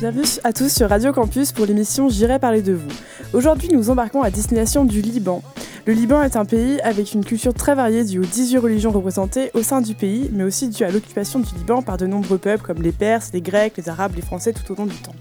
Bienvenue à tous sur Radio Campus pour l'émission J'irai parler de vous. Aujourd'hui, nous embarquons à destination du Liban. Le Liban est un pays avec une culture très variée due aux 18 religions représentées au sein du pays, mais aussi due à l'occupation du Liban par de nombreux peuples comme les Perses, les Grecs, les Arabes, les Français tout au long du temps.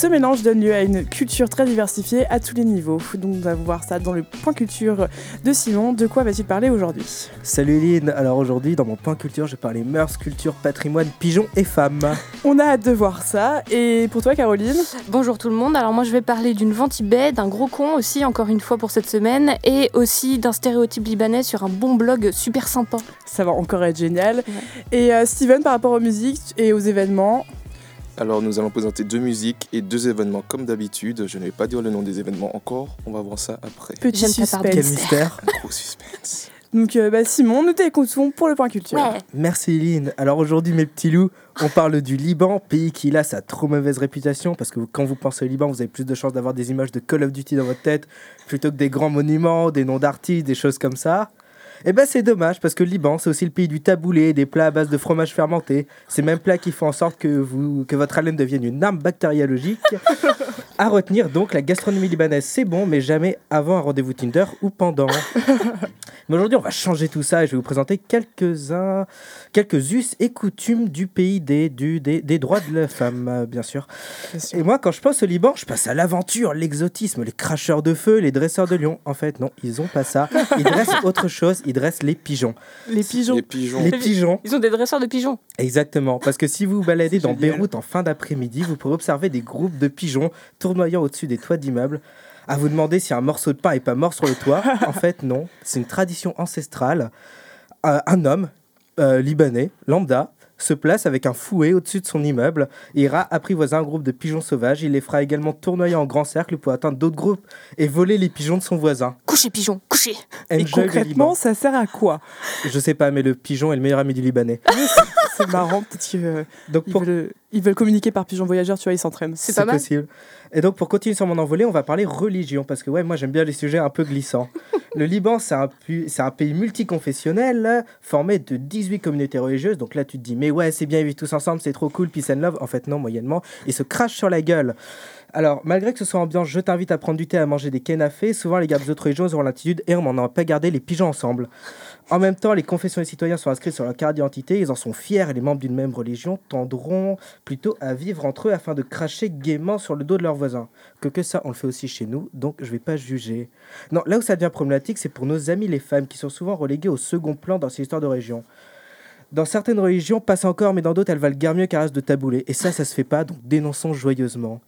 Ce mélange donne lieu à une culture très diversifiée à tous les niveaux. Donc nous allons voir ça dans le point culture de Simon. De quoi va-t-il parler aujourd'hui? Salut Eline, alors aujourd'hui dans mon point culture je vais parler mœurs, culture, patrimoine, pigeons et femmes. On a hâte de voir ça. Et pour toi Caroline? Bonjour tout le monde, alors moi je vais parler d'une ventibée, d'un gros con aussi encore une fois pour cette semaine, et aussi d'un stéréotype libanais sur un bon blog super sympa. Ça va encore être génial. Et euh, Steven par rapport aux musiques et aux événements alors nous allons présenter deux musiques et deux événements comme d'habitude. Je ne vais pas dire le nom des événements encore, on va voir ça après. Petit suspense. Quel mystère. Un gros suspense. Donc euh, bah, Simon, nous t'écoutons pour le point culture. Merci Eline. Alors aujourd'hui mes petits loups, on parle du Liban, pays qui a sa trop mauvaise réputation parce que quand vous pensez au Liban, vous avez plus de chances d'avoir des images de Call of Duty dans votre tête plutôt que des grands monuments, des noms d'artistes, des choses comme ça. Et ben c'est dommage parce que le Liban c'est aussi le pays du taboulé, des plats à base de fromage fermenté. Ces mêmes plats qui font en sorte que, vous, que votre haleine devienne une arme bactériologique. à retenir donc la gastronomie libanaise c'est bon mais jamais avant un rendez-vous Tinder ou pendant. mais aujourd'hui on va changer tout ça et je vais vous présenter quelques-uns, quelques us et coutumes du pays des, du, des, des droits de la femme euh, bien sûr. Bien sûr. Et moi, quand je pense au Liban, je passe à l'aventure, l'exotisme, les cracheurs de feu, les dresseurs de lions. En fait, non, ils ont pas ça. Ils dressent autre chose, ils dressent les pigeons. Les pigeons. Les pigeons. Les pigeons, Ils ont des dresseurs de pigeons. exactement. Parce que si vous vous baladez dans génial. Beyrouth en fin d'après-midi, vous pourrez observer des groupes de pigeons tournoyant au-dessus des toits d'immeubles. À vous demander si un morceau de pain est pas mort sur le toit. En fait, non. C'est une tradition ancestrale. Euh, un homme euh, libanais, lambda, se place avec un fouet au-dessus de son immeuble et ira apprivoiser un groupe de pigeons sauvages. Il les fera également tournoyer en grand cercle pour atteindre d'autres groupes et voler les pigeons de son voisin. Couchez pigeons, couchez Et Enjoy le concrètement, ça sert à quoi? Je sais pas, mais le pigeon est le meilleur ami du Libanais. C'est marrant, peut-être qu'ils euh, pour veulent, ils veulent communiquer par pigeon voyageur, tu vois, ils s'entraînent. C'est pas mal. possible. Et donc, pour continuer sur mon envolée, on va parler religion, parce que ouais, moi j'aime bien les sujets un peu glissants. le Liban, c'est un, un pays multiconfessionnel, formé de 18 communautés religieuses. Donc là, tu te dis, mais ouais, c'est bien, ils vivent tous ensemble, c'est trop cool, peace and love. En fait, non, moyennement. Ils se crachent sur la gueule. Alors, malgré que ce soit ambiance, je t'invite à prendre du thé, à manger des kenafés. Souvent, les gardes autres religions auront l'attitude et on n'en a pas gardé les pigeons ensemble. En même temps, les confessions des citoyens sont inscrits sur leur carte d'identité, ils en sont fiers et les membres d'une même religion tendront plutôt à vivre entre eux afin de cracher gaiement sur le dos de leurs voisins. Que que ça, on le fait aussi chez nous, donc je vais pas juger. Non, là où ça devient problématique, c'est pour nos amis les femmes qui sont souvent reléguées au second plan dans ces histoires de région. Dans certaines religions, passe encore, mais dans d'autres, elles valent guère mieux qu'un reste de taboulet. Et ça, ça se fait pas, donc dénonçons joyeusement.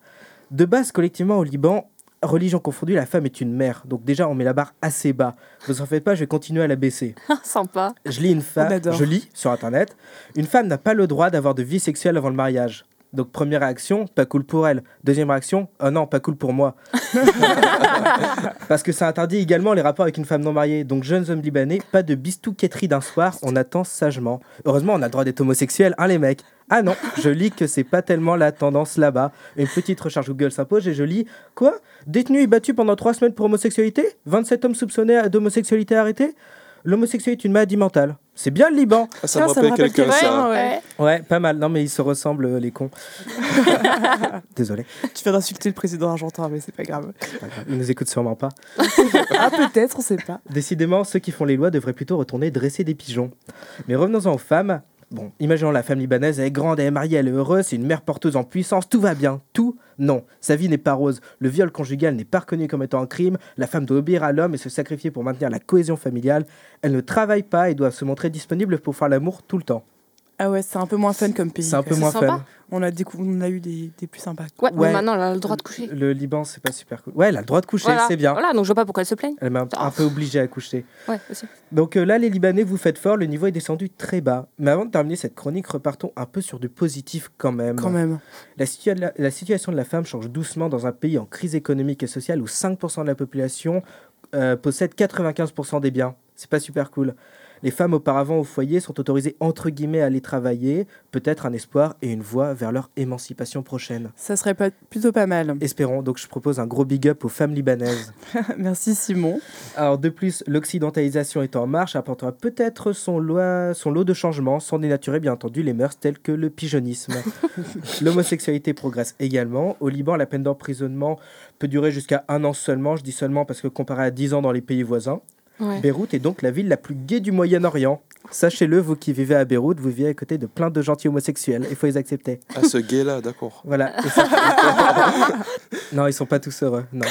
De base, collectivement au Liban, religion confondue, la femme est une mère. Donc déjà, on met la barre assez bas. Vous en faites pas, je vais continuer à la baisser. Sympa. Je lis une femme, je lis sur internet, une femme n'a pas le droit d'avoir de vie sexuelle avant le mariage. Donc première réaction, pas cool pour elle. Deuxième réaction, oh non, pas cool pour moi. Parce que ça interdit également les rapports avec une femme non mariée. Donc jeunes hommes libanais, pas de bistouquetterie d'un soir, on attend sagement. Heureusement, on a le droit d'être homosexuel, hein les mecs. Ah non, je lis que c'est pas tellement la tendance là-bas. Une petite recherche Google s'impose et je lis quoi? Détenu et battu pendant trois semaines pour homosexualité? 27 hommes soupçonnés d'homosexualité arrêtés L'homosexualité est une maladie mentale. C'est bien le Liban. Ah, ça me ça me rappelle rappelle quelqu'un ça. ouais. Ouais, pas mal. Non, mais ils se ressemblent, euh, les cons. Désolé. Tu viens d'insulter le président argentin, mais c'est pas grave. pas grave. Ils nous écoutent sûrement pas. Ah, peut-être, on sait pas. Décidément, ceux qui font les lois devraient plutôt retourner dresser des pigeons. Mais revenons-en aux femmes. Bon, imaginons la femme libanaise, elle est grande, elle est mariée, elle est heureuse, c'est une mère porteuse en puissance, tout va bien. Tout Non. Sa vie n'est pas rose. Le viol conjugal n'est pas reconnu comme étant un crime. La femme doit obéir à l'homme et se sacrifier pour maintenir la cohésion familiale. Elle ne travaille pas et doit se montrer disponible pour faire l'amour tout le temps. Ah ouais, c'est un peu moins fun comme pays. C'est un peu moins sympa. fun. On a, décou- on a eu des, des plus sympas. Ouais, Ouais. mais maintenant elle a le droit de coucher. Le Liban, c'est pas super cool. Ouais, elle a le droit de coucher, Voilà. c'est bien. Voilà, donc je vois pas pourquoi elle se plaigne. Elle m'a un, un peu obligée à coucher. Ouais, aussi. Donc euh, là, les Libanais, vous faites fort, le niveau est descendu très bas. Mais avant de terminer cette chronique, repartons un peu sur du positif quand même. Quand même. La, situa- la- la situation de la femme change doucement dans un pays en crise économique et sociale où 5% de la population euh, possède 95% des biens. C'est pas super cool. Les femmes auparavant au foyer sont autorisées entre guillemets à aller travailler, peut-être un espoir et une voie vers leur émancipation prochaine. Ça serait pas, plutôt pas mal. Espérons, donc je propose un gros big up aux femmes libanaises. Merci Simon. Alors de plus, l'occidentalisation est en marche, apportera peut-être son, loi- son lot de changements, sans dénaturer bien entendu les mœurs telles que le pigeonnisme. L'homosexualité progresse également. Au Liban, la peine d'emprisonnement peut durer jusqu'à un an seulement. Je dis seulement parce que comparé à 10 ans dans les pays voisins, Ouais. Beyrouth est donc la ville la plus gaie du Moyen-Orient. Sachez-le, vous qui vivez à Beyrouth, vous vivez à côté de plein de gentils homosexuels. Il faut les accepter. À ce gay-là, d'accord. Voilà. Non, ils sont pas tous heureux. Non.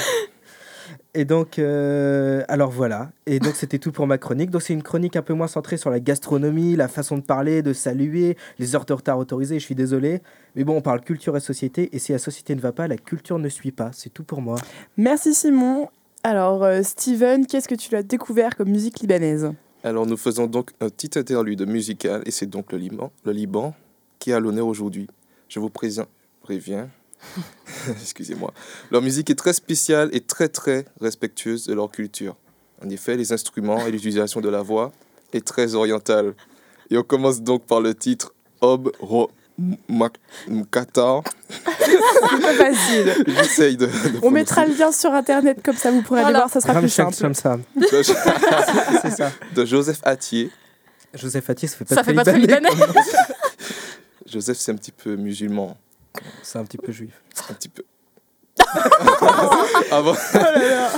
Et donc, euh, alors voilà. Et donc, c'était tout pour ma chronique. Donc, c'est une chronique un peu moins centrée sur la gastronomie, la façon de parler, de saluer, les heures de retard autorisées. Je suis désolé. Mais bon, on parle culture et société. Et si la société ne va pas, la culture ne suit pas. C'est tout pour moi. Merci Simon. Alors euh, Steven, qu'est-ce que tu as découvert comme musique libanaise Alors nous faisons donc un petit interlude musical et c'est donc le Liban, le Liban qui a l'honneur aujourd'hui. Je vous présien- préviens, excusez-moi. Leur musique est très spéciale et très très respectueuse de leur culture. En effet, les instruments et l'utilisation de la voix est très orientale. Et on commence donc par le titre Ob Ro Mkata. C'est pas facile. J'essaye de, de On mettra le lien sur internet comme ça vous pourrez aller Voilà. voir, ça sera plus simple. Shamsam. prononcer. C'est ça. de Joseph Attier. Joseph Attier, ça fait pas Ça très fait pas libanais. Joseph, c'est un petit peu musulman. C'est un petit peu juif. Un petit peu. avant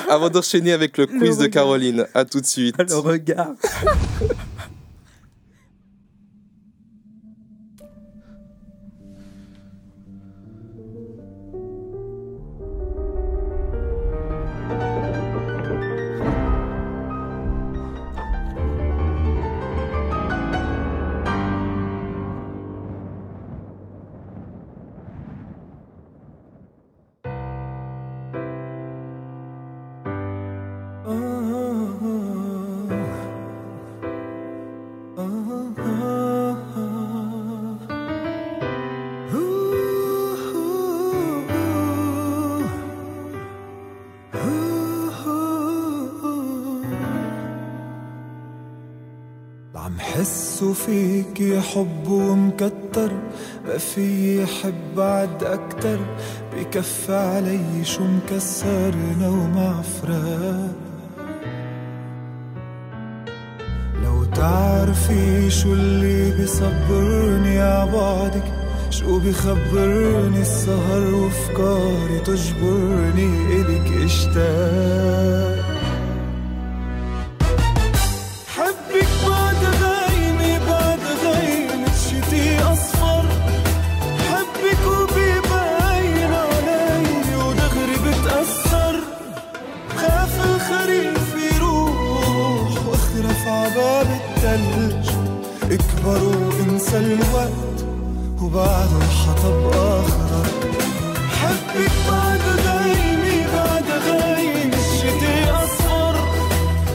avant d'enchaîner avec le quiz de. Caroline, à tout de suite. Le regard. حس فيك حب ومكتر ما في حب بعد أكتر. بكف علي شو مكسرنا ومع فراق لو تعرفي شو اللي بصبرني عبعدك شو بخبرني السهر وفكاري تجبرني إلك إشتاق. وانسى الوقت وبعده الحطب اخضر حبك بعد غيمة بعد غيمة شتي أصفر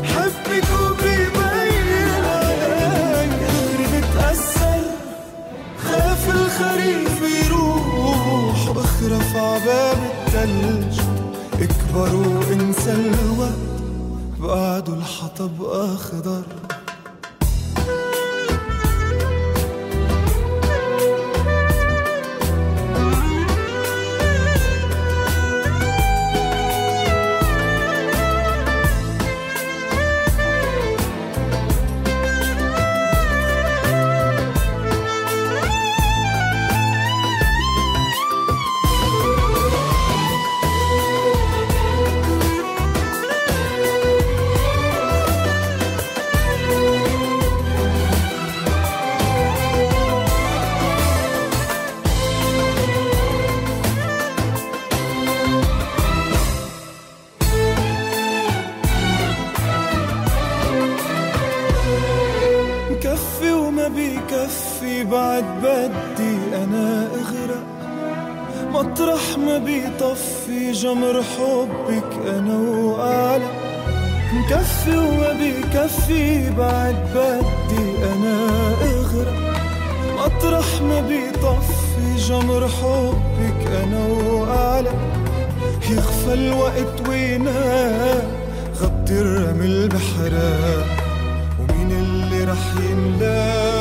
حبك وبيبين علي غيري بتأثر. خاف الخريف يروح وأخرف عباب التلج. اكبر وانسى الوقت بعده الحطب اخضر بعد بدي أنا أغرق. مطرح ما بيطفي جمر حبك أنا وأعلى. مكفي وما بيكفي بعد بدي أنا أغرق. مطرح ما بيطفي جمر حبك أنا وأعلى. يخفى الوقت وينام. غطي الرمل بحرام. ومين مين اللي رح ينلام؟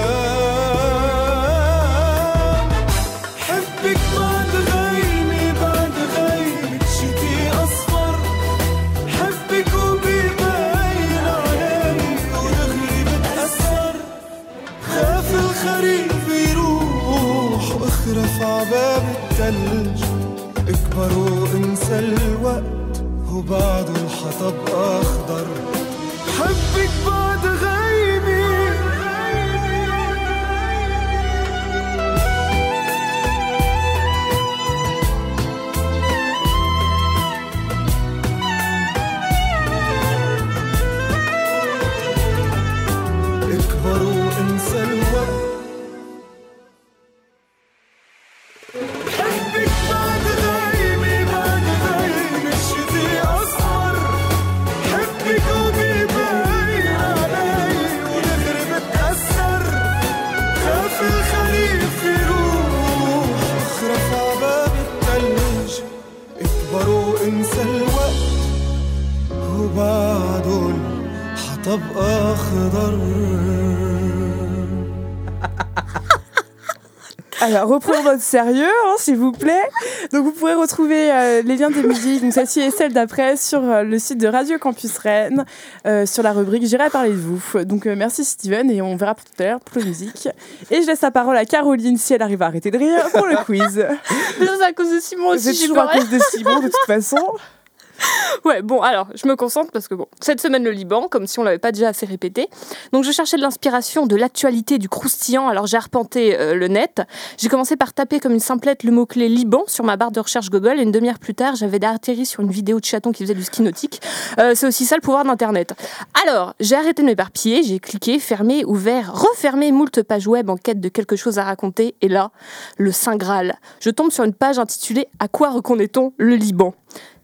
التلج اكبر وانسى الوقت وبعده الحطب أخضر. حبك الحطب أخضر Alors, reprenons votre sérieux, hein, s'il vous plaît. Donc, vous pourrez retrouver euh, les liens des musiques, donc celle-ci et celle d'après, sur euh, le site de Radio Campus Rennes, euh, sur la rubrique J'irai parler de vous. Donc, euh, merci Steven, et on verra tout à l'heure pour la musique. Et je laisse la parole à Caroline, si elle arrive à arrêter de rire, pour le quiz. C'est à cause de Simon C'est aussi, j'ai toujours à pas cause de Simon, de toute façon. Ouais, bon, alors, je me concentre parce que, bon, cette semaine, le Liban, comme si on l'avait pas déjà assez répété. Donc, je cherchais de l'inspiration, de l'actualité, du croustillant. Alors, j'ai arpenté euh, le net. J'ai commencé par taper comme une simplette le mot-clé Liban sur ma barre de recherche Google. Et une demi-heure plus tard, j'avais atterri sur une vidéo de chaton qui faisait du ski nautique. Euh, C'est aussi ça le pouvoir d'Internet. Alors, j'ai arrêté de m'éparpiller. J'ai cliqué, fermé, ouvert, refermé moult pages web en quête de quelque chose à raconter. Et là, le Saint Graal. Je tombe sur une page intitulée À quoi reconnaît-on le Liban?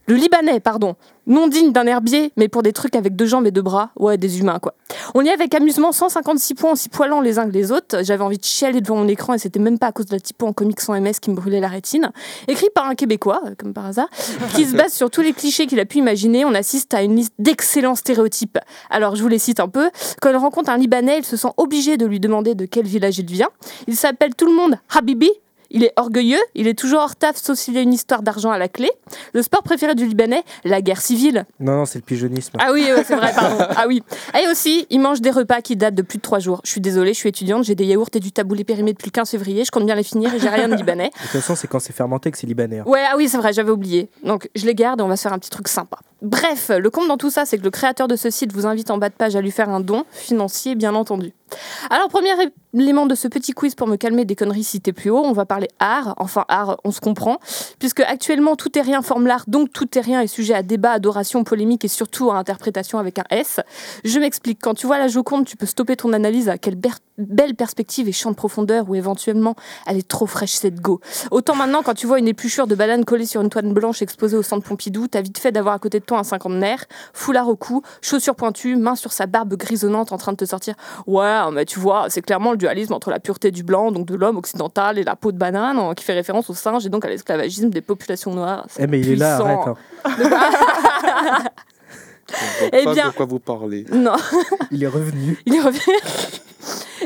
Le Libanais, pardon. Non digne d'un herbier, mais pour des trucs avec deux jambes et deux bras. Ouais, des humains, quoi. On y est avec amusement 156 points en s'y poilant les uns que les autres. J'avais envie de chialer devant mon écran et c'était même pas à cause de la typo en comics sans MS qui me brûlait la rétine. Écrit par un Québécois, euh, comme par hasard, qui se base sur tous les clichés qu'il a pu imaginer. On assiste à une liste d'excellents stéréotypes. Alors, je vous les cite un peu. Quand il rencontre un Libanais, il se sent obligé de lui demander de quel village il vient. Il s'appelle tout le monde Habibi, il est orgueilleux, il est toujours hors taf sauf s'il y a une histoire d'argent à la clé. Le sport préféré du Libanais, la guerre civile. Non, non, c'est le pigeonnisme. Ah oui, c'est vrai, pardon. Ah oui. Et aussi, il mange des repas qui datent de plus de trois jours. Je suis désolée, je suis étudiante, j'ai des yaourts et du taboulé périmé depuis le 15 février, je compte bien les finir et j'ai rien de libanais. De toute façon, c'est quand c'est fermenté que c'est libanais. hein. Ouais, ah oui, c'est vrai, j'avais oublié. Donc, je les garde et on va se faire un petit truc sympa. Bref, le compte dans tout ça, c'est que le créateur de ce site vous invite en bas de page à lui faire un don, financier bien entendu. Alors, premier élément de ce petit quiz pour me calmer des conneries citées plus haut, on va parler art. Enfin, art, on se comprend. Puisque actuellement, tout est rien forme l'art, donc tout est rien est sujet à débat, adoration, polémique et surtout à interprétation avec un S. Je m'explique. Quand tu vois la Joconde, tu peux stopper ton analyse à quelle belle perspective et champ de profondeur ou éventuellement elle est trop fraîche cette go. Autant maintenant, quand tu vois une épluchure de banane collée sur une toile blanche exposée au centre Pompidou, t'as vite fait d'avoir à côté de toi un cinquantenaire, foulard au cou, chaussures pointues, main sur sa barbe grisonnante en train de te sortir. Ouais, mais tu vois, c'est clairement le dualisme entre la pureté du blanc, donc de l'homme occidental, et la peau de banane, hein, qui fait référence au singe et donc à l'esclavagisme des populations noires. Eh, mais il est là, arrête. hein. Je vois Eh pas bien- de quoi vous parlez. Non. Il est revenu. Il est revenu.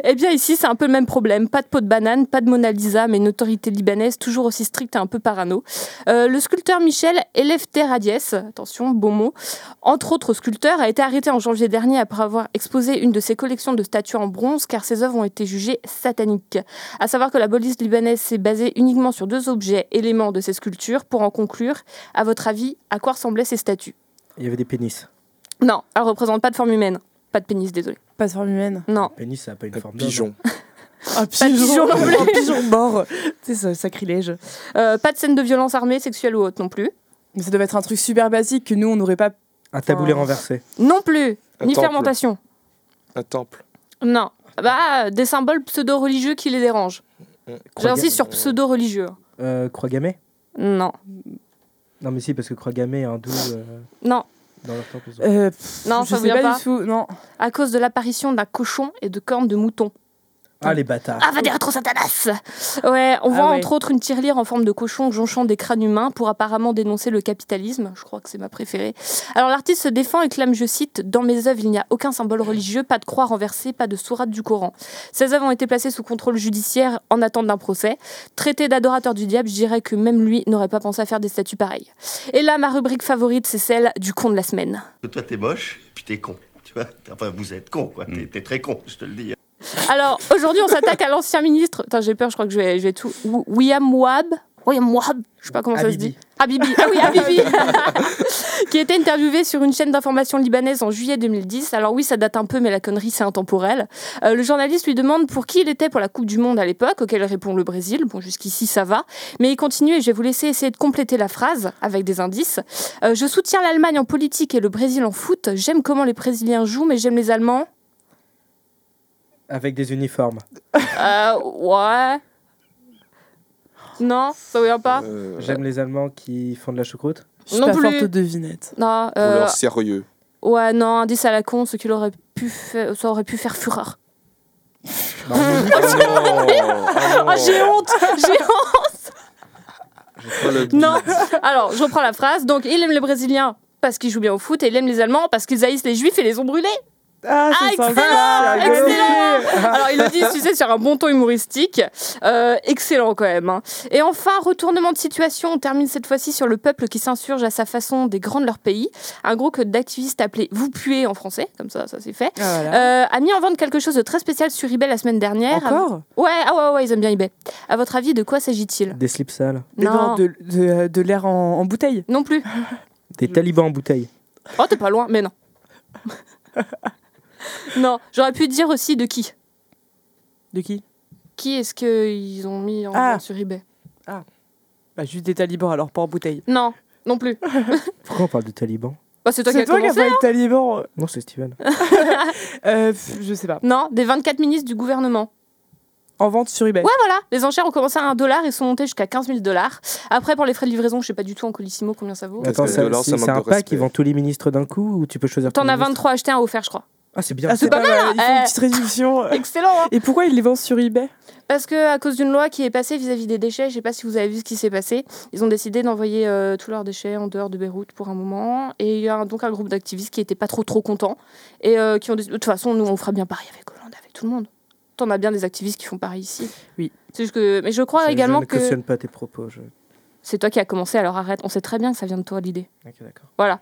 Eh bien, ici, c'est un peu le même problème. Pas de peau de banane, pas de Mona Lisa, mais une autorité libanaise toujours aussi stricte et un peu parano. Euh, le sculpteur Michel Eleftheriades, attention, bon mot, entre autres sculpteurs, a été arrêté en janvier dernier après avoir exposé une de ses collections de statues en bronze, car ses œuvres ont été jugées sataniques. À savoir que la police libanaise s'est basée uniquement sur deux objets, éléments de ces sculptures. Pour en conclure, à votre avis, à quoi ressemblaient ces statues? Il y avait des pénis. Non, elles ne représentent pas de forme humaine. Pas de pénis, désolé. Pas de forme humaine. Non. Pénis, ça n'a pas une Un forme pigeon. Un pigeon un pigeon mort. C'est ça, sacrilège. Euh, pas de scène de violence armée, sexuelle ou autre non plus. Mais ça devait être un truc super basique que nous, on n'aurait pas. Un taboulé Enfin, renversé. Non plus. Un Ni temple. fermentation. Un temple. Non. Bah, des symboles pseudo-religieux qui les dérangent. Croix J'insiste sur pseudo-religieux. Euh, croix gammée? Non. Non, mais si, parce que croix gammée, hindou, euh, Non. dans leur temple. ils ont- Euh, pff, Non, je ça vous vient pas, pas du tout. Non. À cause de l'apparition d'un cochon et de cornes de mouton. Ah, les bâtards. Ah, va des rétro Satanas Ouais, on voit Ah ouais. entre autres une tirelire en forme de cochon jonchant des crânes humains pour apparemment dénoncer le capitalisme. Je crois que c'est ma préférée. Alors l'artiste se défend et clame, je cite, Dans mes œuvres, il n'y a aucun symbole religieux, pas de croix renversée, pas de sourate du Coran. Ces œuvres ont été placées sous contrôle judiciaire en attente d'un procès. Traité d'adorateur du diable, je dirais que même lui n'aurait pas pensé à faire des statues pareilles. Et là, ma rubrique favorite, c'est celle du con de la semaine. Toi t'es moche, puis t'es con. Tu vois Enfin, vous êtes con, quoi. T'es- T'es très con, je te le dis. Alors, aujourd'hui, on s'attaque à l'ancien ministre. Attends, j'ai peur, je crois que je vais, je vais tout. Wi- William Wahab. William Wahab. Je sais pas comment ça se dit. Habibi. Ah oui, Habibi. qui a été interviewé sur une chaîne d'information libanaise en juillet 2010. Alors oui, ça date un peu, mais la connerie, c'est intemporel. Euh, le journaliste lui demande pour qui il était pour la Coupe du Monde à l'époque, auquel répond le Brésil. Bon, jusqu'ici, ça va. Mais il continue et je vais vous laisser essayer de compléter la phrase avec des indices. Euh, je soutiens l'Allemagne en politique et le Brésil en foot. J'aime comment les Brésiliens jouent, mais j'aime les Allemands. Avec des uniformes. Euh, ouais. Non, ça vient pas. Euh, J'aime les Allemands qui font de la choucroute. Je suis Non pas plus. forte devinette. Non, euh, leur sérieux. ouais, non, indice à la con, ce qu'il aurait pu faire, ça aurait pu faire fureur. Ah non, ah Ah, j'ai honte, j'ai honte. Pas le- Non. Alors, je reprends la phrase. Donc, il aime les Brésiliens parce qu'ils jouent bien au foot et il aime les Allemands parce qu'ils haïssent les Juifs et les ont brûlés. Ah, Ah, c'est excellent, excellent. Alors, ils le disent, tu sais, sur un bon ton humoristique. Euh, excellent quand même. hein. Et enfin, retournement de situation. On termine cette fois-ci sur le peuple qui s'insurge à sa façon des grands de leur pays. Un groupe d'activistes appelé Vous puez en français, comme ça, ça c'est fait. Ah, voilà. Euh, a mis en vente quelque chose de très spécial sur eBay la semaine dernière. Encore? Ouais, ah ouais, ouais, ils aiment bien eBay. À votre avis, de quoi s'agit-il? Des slips sales. Non, non, de, de, de l'air en, en bouteille? non plus. Des talibans en bouteille. Oh, t'es pas loin, mais non. non, j'aurais pu dire aussi de qui. De qui Qui est-ce qu'ils ont mis en Ah. vente sur eBay Bah, juste des talibans, alors pas en bouteille. Non, non plus. Pourquoi on parle de talibans Bah, c'est toi qui as C'est toi qui as commencé. pas le taliban. Non, c'est Steven. Euh, pff, je sais pas. Non, des 24 ministres du gouvernement. En vente sur eBay. Ouais, voilà. Les enchères ont commencé à 1 dollar et sont montées jusqu'à 15 000 dollars. Après, pour les frais de livraison, je sais pas du tout en colissimo combien ça vaut. Attends, que ça- là, ça c'est manque c'est un pack, respect. ils vendent tous les ministres d'un coup ou tu peux choisir T'en as ministre 23 achetés, un offert, je crois. Ah, c'est bien. Ah, c'est pas, mal. Ils font Eh. une petite réduction. Excellent, hein Et pourquoi ils les vendent sur eBay? Parce que à cause d'une loi qui est passée vis-à-vis des déchets, je sais pas si vous avez vu ce qui s'est passé, ils ont décidé d'envoyer euh, tous leurs déchets en dehors de Beyrouth pour un moment. Et il y a donc un groupe d'activistes qui était pas trop trop contents et euh, qui ont décidé- de toute façon nous on fera bien pareil avec Hollande, avec tout le monde. T'en as bien des activistes qui font pareil ici. Oui. C'est juste que, mais je crois Je- également je ne que cautionne pas tes propos. Je... c'est toi qui as commencé. Alors arrête, on sait très bien que ça vient de toi l'idée. Ok, d'accord. Voilà.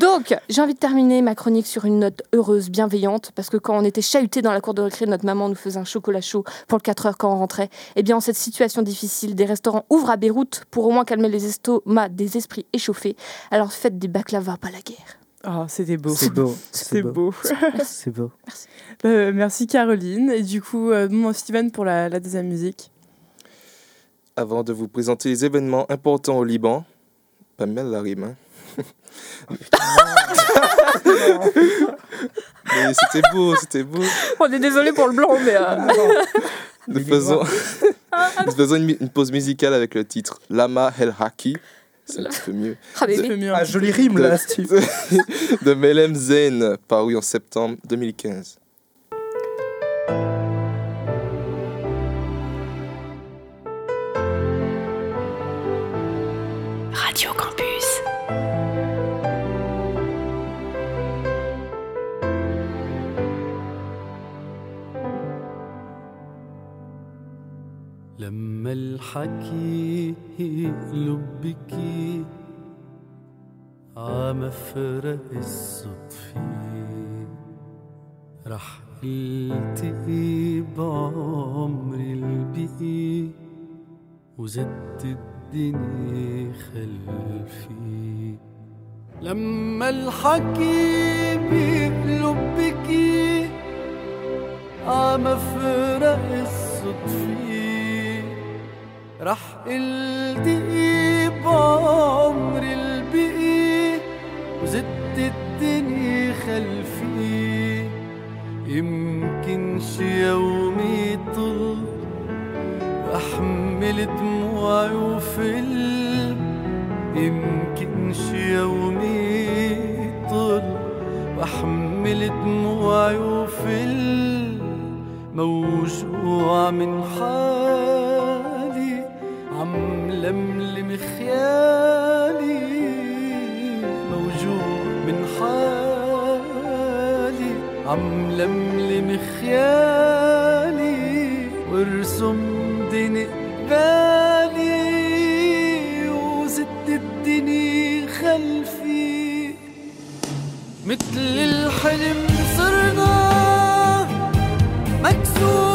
Donc, j'ai envie de terminer ma chronique sur une note heureuse, bienveillante, parce que quand on était chahuté dans la cour de récré, notre maman nous faisait un chocolat chaud pour le 4 heures quand on rentrait. Eh bien, en cette situation difficile, des restaurants ouvrent à Beyrouth pour au moins calmer les estomacs des esprits échauffés. Alors faites des baklava, pas la guerre. Oh, c'était beau. C'est beau. C'est beau. C'est beau. Euh, merci Caroline. Et du coup, euh, mon Steven pour la, la deuxième musique. Avant de vous présenter les événements importants au Liban, pas mal la rime, hein. Mais c'était beau, c'était beau. On est désolé pour le blanc, mais. euh, Nous faisons, nous faisons une, pause musicale avec le titre Lama El Haki. C'est un petit peu mieux. Ah. C'est mieux. Ah, jolie rime là, Steve. De Melem Zain, paru en septembre 2015. الحكي يقلب عم فرق الصدفة رح التقي بعمري البقي وزدت الدنيا خلفي. لما الحكي بيقلب بكي عم فرق الصدفة رح التقي بعمر البقي وزدت الدنيا خلفي. يمكن شي يومي طل وأحمل دموعي وفل. يمكن شي يومي طل وأحمل دموعي وفل. موجوع من حال لملم خيالي موجود من حالي. عم لملم خيالي وارسم دني بالي وزد الدني خلفي. مثل الحلم صرنا مكسور.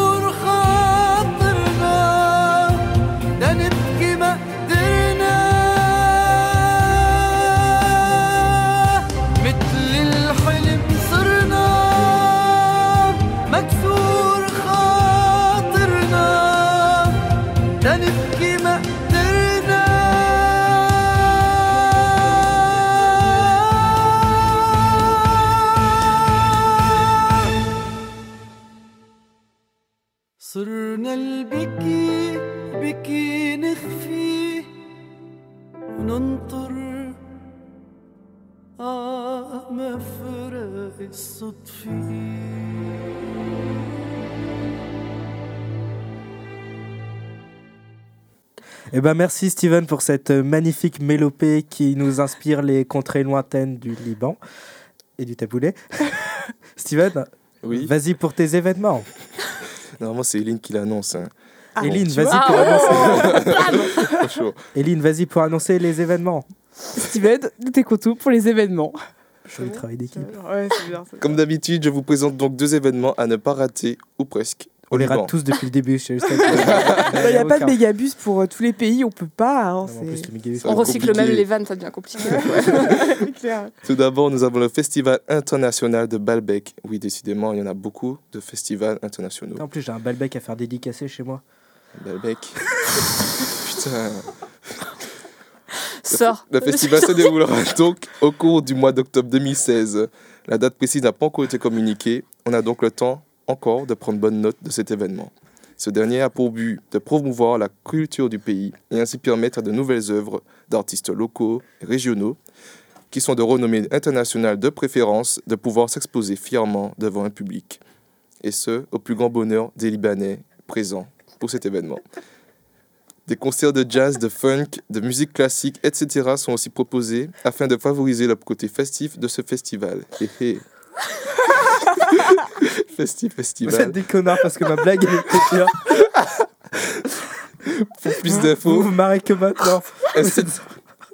Eh ben merci Steven pour cette euh, magnifique mélopée qui nous inspire les contrées lointaines du Liban et du Taboulet. Steven, Oui. vas-y pour tes événements. Normalement, c'est Eline qui l'annonce. Hein. Ah, Eline, vas-y pour annoncer. Chaud. Eline, vas-y pour annoncer les événements. Steven, nous t'écoutons pour les événements. Joli travail d'équipe. Ouais, Comme d'habitude, je vous présente donc deux événements à ne pas rater, ou presque. On les rate tous depuis le début. je sais juste bien. Il n'y a pas de mégabus pour euh, tous les pays, on peut pas. hein, On recycle même les vannes, ça devient compliqué. Tout d'abord, nous avons le Festival international de Balbec. Oui, décidément, il y en a beaucoup de festivals internationaux. En plus, j'ai un balbec à faire dédicacer chez moi. Balbec. Putain. Sors. Le festival se déroulera donc au cours du mois d'octobre 2016. La date précise n'a pas encore été communiquée. On a donc le temps encore de prendre bonne note de cet événement. Ce dernier a pour but de promouvoir la culture du pays et ainsi permettre à de nouvelles œuvres d'artistes locaux et régionaux qui sont de renommée internationale de préférence de pouvoir s'exposer fièrement devant un public. Et ce, au plus grand bonheur des Libanais présents pour cet événement. Des concerts de jazz, de funk, de musique classique, etc. sont aussi proposés afin de favoriser le côté festif de ce festival. Hé. Festif Vous festival. êtes des connards parce que ma blague elle était bien. Pour plus Vous d'infos, vous marrez que maintenant. un site-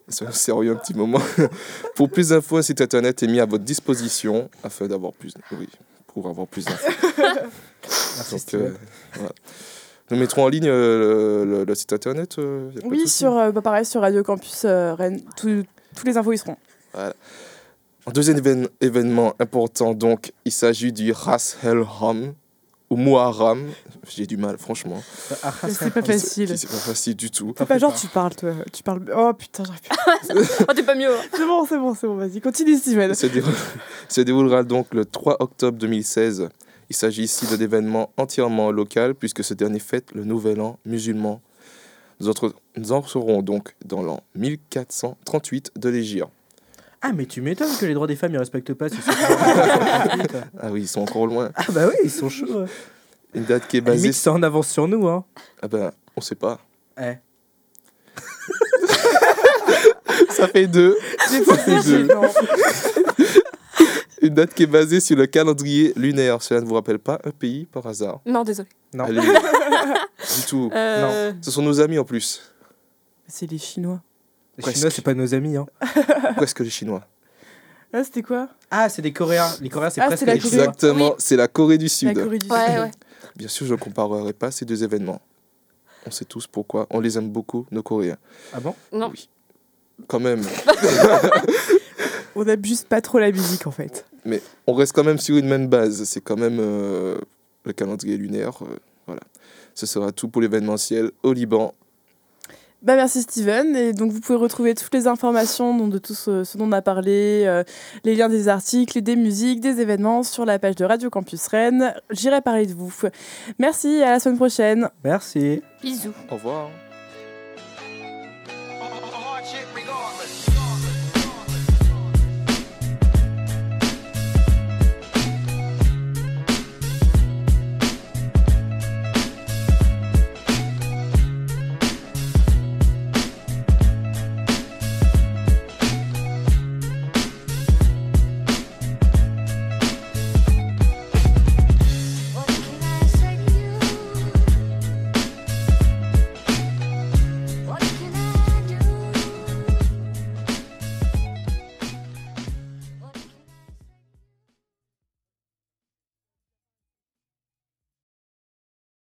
Soyons sérieux un petit moment. Pour plus d'infos, un site internet est mis à votre disposition afin d'avoir plus. Oui, pour avoir plus d'infos. Merci, Donc, Steven. euh, voilà. Nous mettrons en ligne euh, le, le- le site internet. euh, Oui, sur, euh, bah, pareil, sur Radio Campus euh, Rennes, tout- tous les infos y seront. En deuxième évén- événement important, donc, il s'agit du Ras El Ham, ou Muharram. J'ai du mal, franchement. Ah, C'est pas facile. C'est pas facile du tout. C'est pas genre tu parles, toi. Tu parles. Oh putain, j'arrive plus. Oh, t'es pas mieux. hein. C'est bon, c'est bon, c'est bon, vas-y, continue, Steven. Se, déroule- se déroulera donc le 3 octobre 2016. Il s'agit ici d'un événement entièrement local, puisque ce dernier fête le nouvel an musulman. Nous, entre- nous en serons donc dans l'an 1438 de l'Égypte. Ah, mais tu m'étonnes que les droits des femmes ils respectent pas. si c'est- Ah oui, ils sont encore loin. ah, bah oui, ils sont chauds. ouais. Une date qui est basée. c'est en avance sur nous. Hein. Ah ben, on sait pas. Eh. Ça fait deux. Pas fait deux. Une date qui est basée sur le calendrier lunaire. Cela ne vous rappelle pas un pays par hasard? Non, désolé. Non. Allez. du tout. Euh, Ce sont nos amis en plus. C'est les Chinois. Les Presque. Chinois, c'est pas nos amis. Hein. Presque les Chinois. Ah, c'était quoi? Ah, c'est des Coréens. Les Coréens, c'est Ah, presque la les Corée. Chinois. Exactement, Oui. c'est la Corée du La Sud. Corée du Sud. ouais. Bien sûr, je ne comparerai pas ces deux événements. On sait tous pourquoi. On les aime beaucoup, nos Coréens. Ah bon? Non. Oui. Quand même. On aime juste pas trop la musique en fait. Mais on reste quand même sur une même base. C'est quand même euh, le calendrier lunaire. euh, voilà. Ce sera tout pour l'événementiel au Liban. Bah merci Steven. Et donc vous pouvez retrouver toutes les informations dont- de tout ce, ce dont on a parlé, euh, les liens des articles, des musiques, des événements sur la page de Radio Campus Rennes. J'irai parler de vous. Merci, à la semaine prochaine. Merci. Bisous. Au revoir.